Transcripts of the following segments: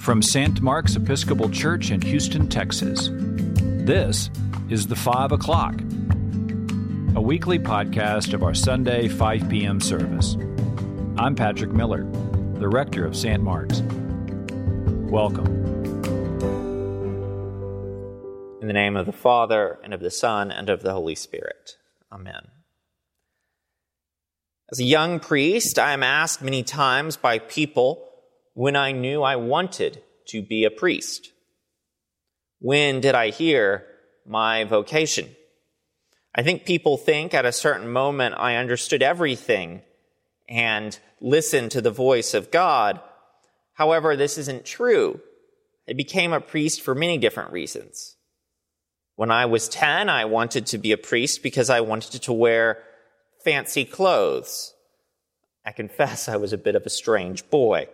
From St. Mark's Episcopal Church in Houston, Texas, this is The Five O'Clock, a weekly podcast of our Sunday 5 p.m. service. I'm Patrick Miller, the rector of St. Mark's. Welcome. In the name of the Father, and of the Son, and of the Holy Spirit. Amen. As a young priest, I am asked many times by people when I knew I wanted to be a priest? When did I hear my vocation? I think people think at a certain moment I understood everything and listened to the voice of God. However, this isn't true. I became a priest for many different reasons. When I was 10, I wanted to be a priest because I wanted to wear fancy clothes. I confess I was a bit of a strange boy.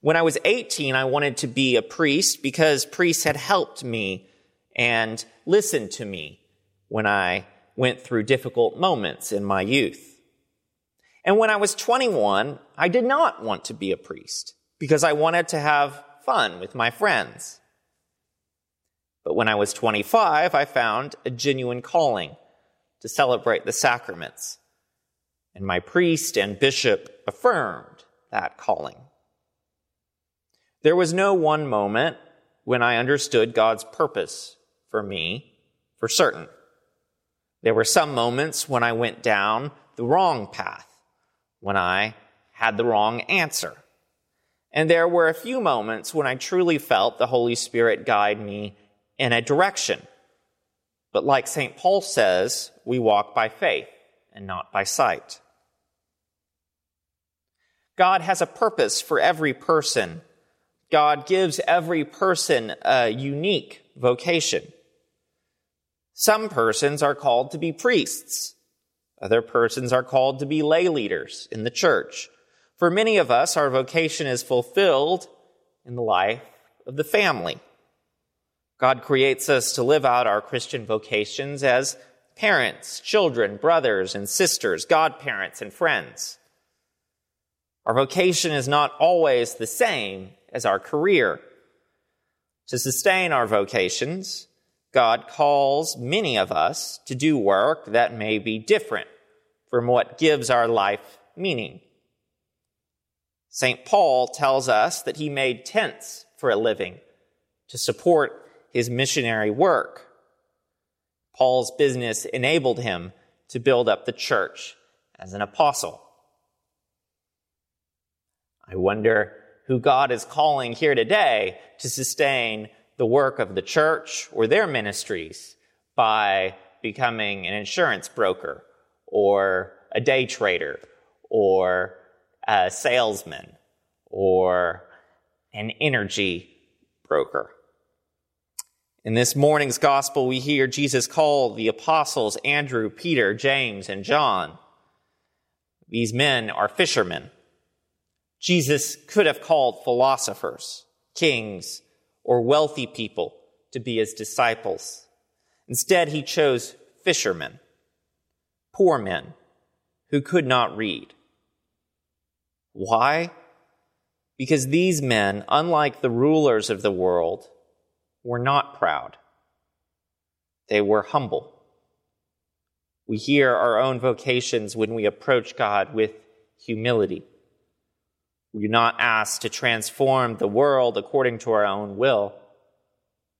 When I was 18, I wanted to be a priest because priests had helped me and listened to me when I went through difficult moments in my youth. And when I was 21, I did not want to be a priest because I wanted to have fun with my friends. But when I was 25, I found a genuine calling to celebrate the sacraments. And my priest and bishop affirmed that calling. There was no one moment when I understood God's purpose for me for certain. There were some moments when I went down the wrong path, when I had the wrong answer. And there were a few moments when I truly felt the Holy Spirit guide me in a direction. But like St. Paul says, we walk by faith and not by sight. God has a purpose for every person God gives every person a unique vocation. Some persons are called to be priests. Other persons are called to be lay leaders in the church. For many of us, our vocation is fulfilled in the life of the family. God creates us to live out our Christian vocations as parents, children, brothers and sisters, godparents and friends. Our vocation is not always the same as our career. To sustain our vocations, God calls many of us to do work that may be different from what gives our life meaning. St. Paul tells us that he made tents for a living to support his missionary work. Paul's business enabled him to build up the church as an apostle. I wonder who God is calling here today to sustain the work of the church or their ministries by becoming an insurance broker or a day trader or a salesman or an energy broker. In this morning's gospel, we hear Jesus call the apostles Andrew, Peter, James, and John. These men are fishermen. Jesus could have called philosophers, kings, or wealthy people to be his disciples. Instead, he chose fishermen, poor men who could not read. Why? Because these men, unlike the rulers of the world, were not proud. They were humble. We hear our own vocations when we approach God with humility. We're not asked to transform the world according to our own will,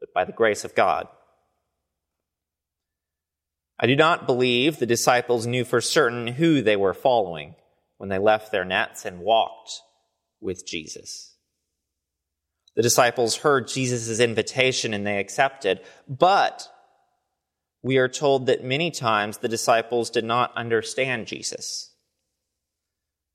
but by the grace of God. I do not believe the disciples knew for certain who they were following when they left their nets and walked with Jesus. The disciples heard Jesus' invitation and they accepted, but we are told that many times the disciples did not understand Jesus.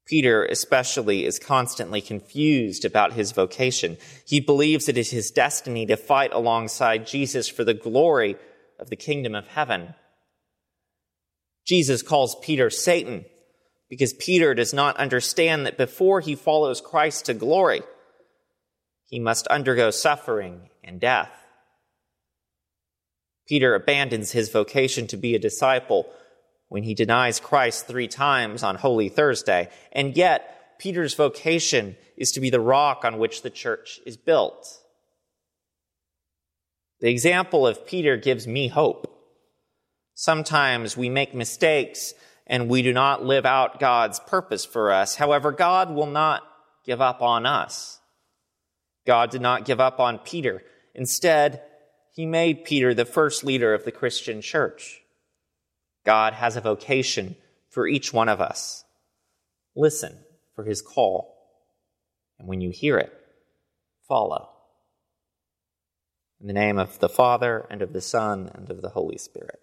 Peter, especially, is constantly confused about his vocation. He believes it is his destiny to fight alongside Jesus for the glory of the kingdom of heaven. Jesus calls Peter Satan because Peter does not understand that before he follows Christ to glory, he must undergo suffering and death. Peter abandons his vocation to be a disciple when he denies Christ three times on Holy Thursday. And yet, Peter's vocation is to be the rock on which the church is built. The example of Peter gives me hope. Sometimes we make mistakes and we do not live out God's purpose for us. However, God will not give up on us. God did not give up on Peter. Instead, he made Peter the first leader of the Christian church. God has a vocation for each one of us. Listen for his call. And when you hear it, follow. In the name of the Father, and of the Son, and of the Holy Spirit.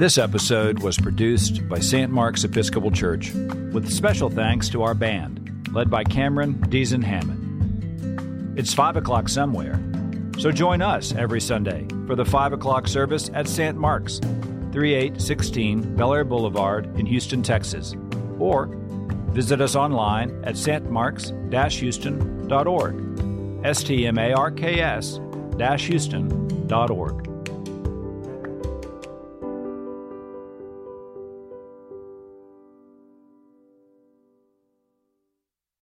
This episode was produced by St. Mark's Episcopal Church with special thanks to our band, led by Cameron Deason Hammond. It's 5 o'clock somewhere, so join us every Sunday for the 5 o'clock service at St. Mark's, 3816 Bellaire Boulevard in Houston, Texas, or visit us online at stmarks-houston.org, S-T-M-A-R-K-S Houston.org.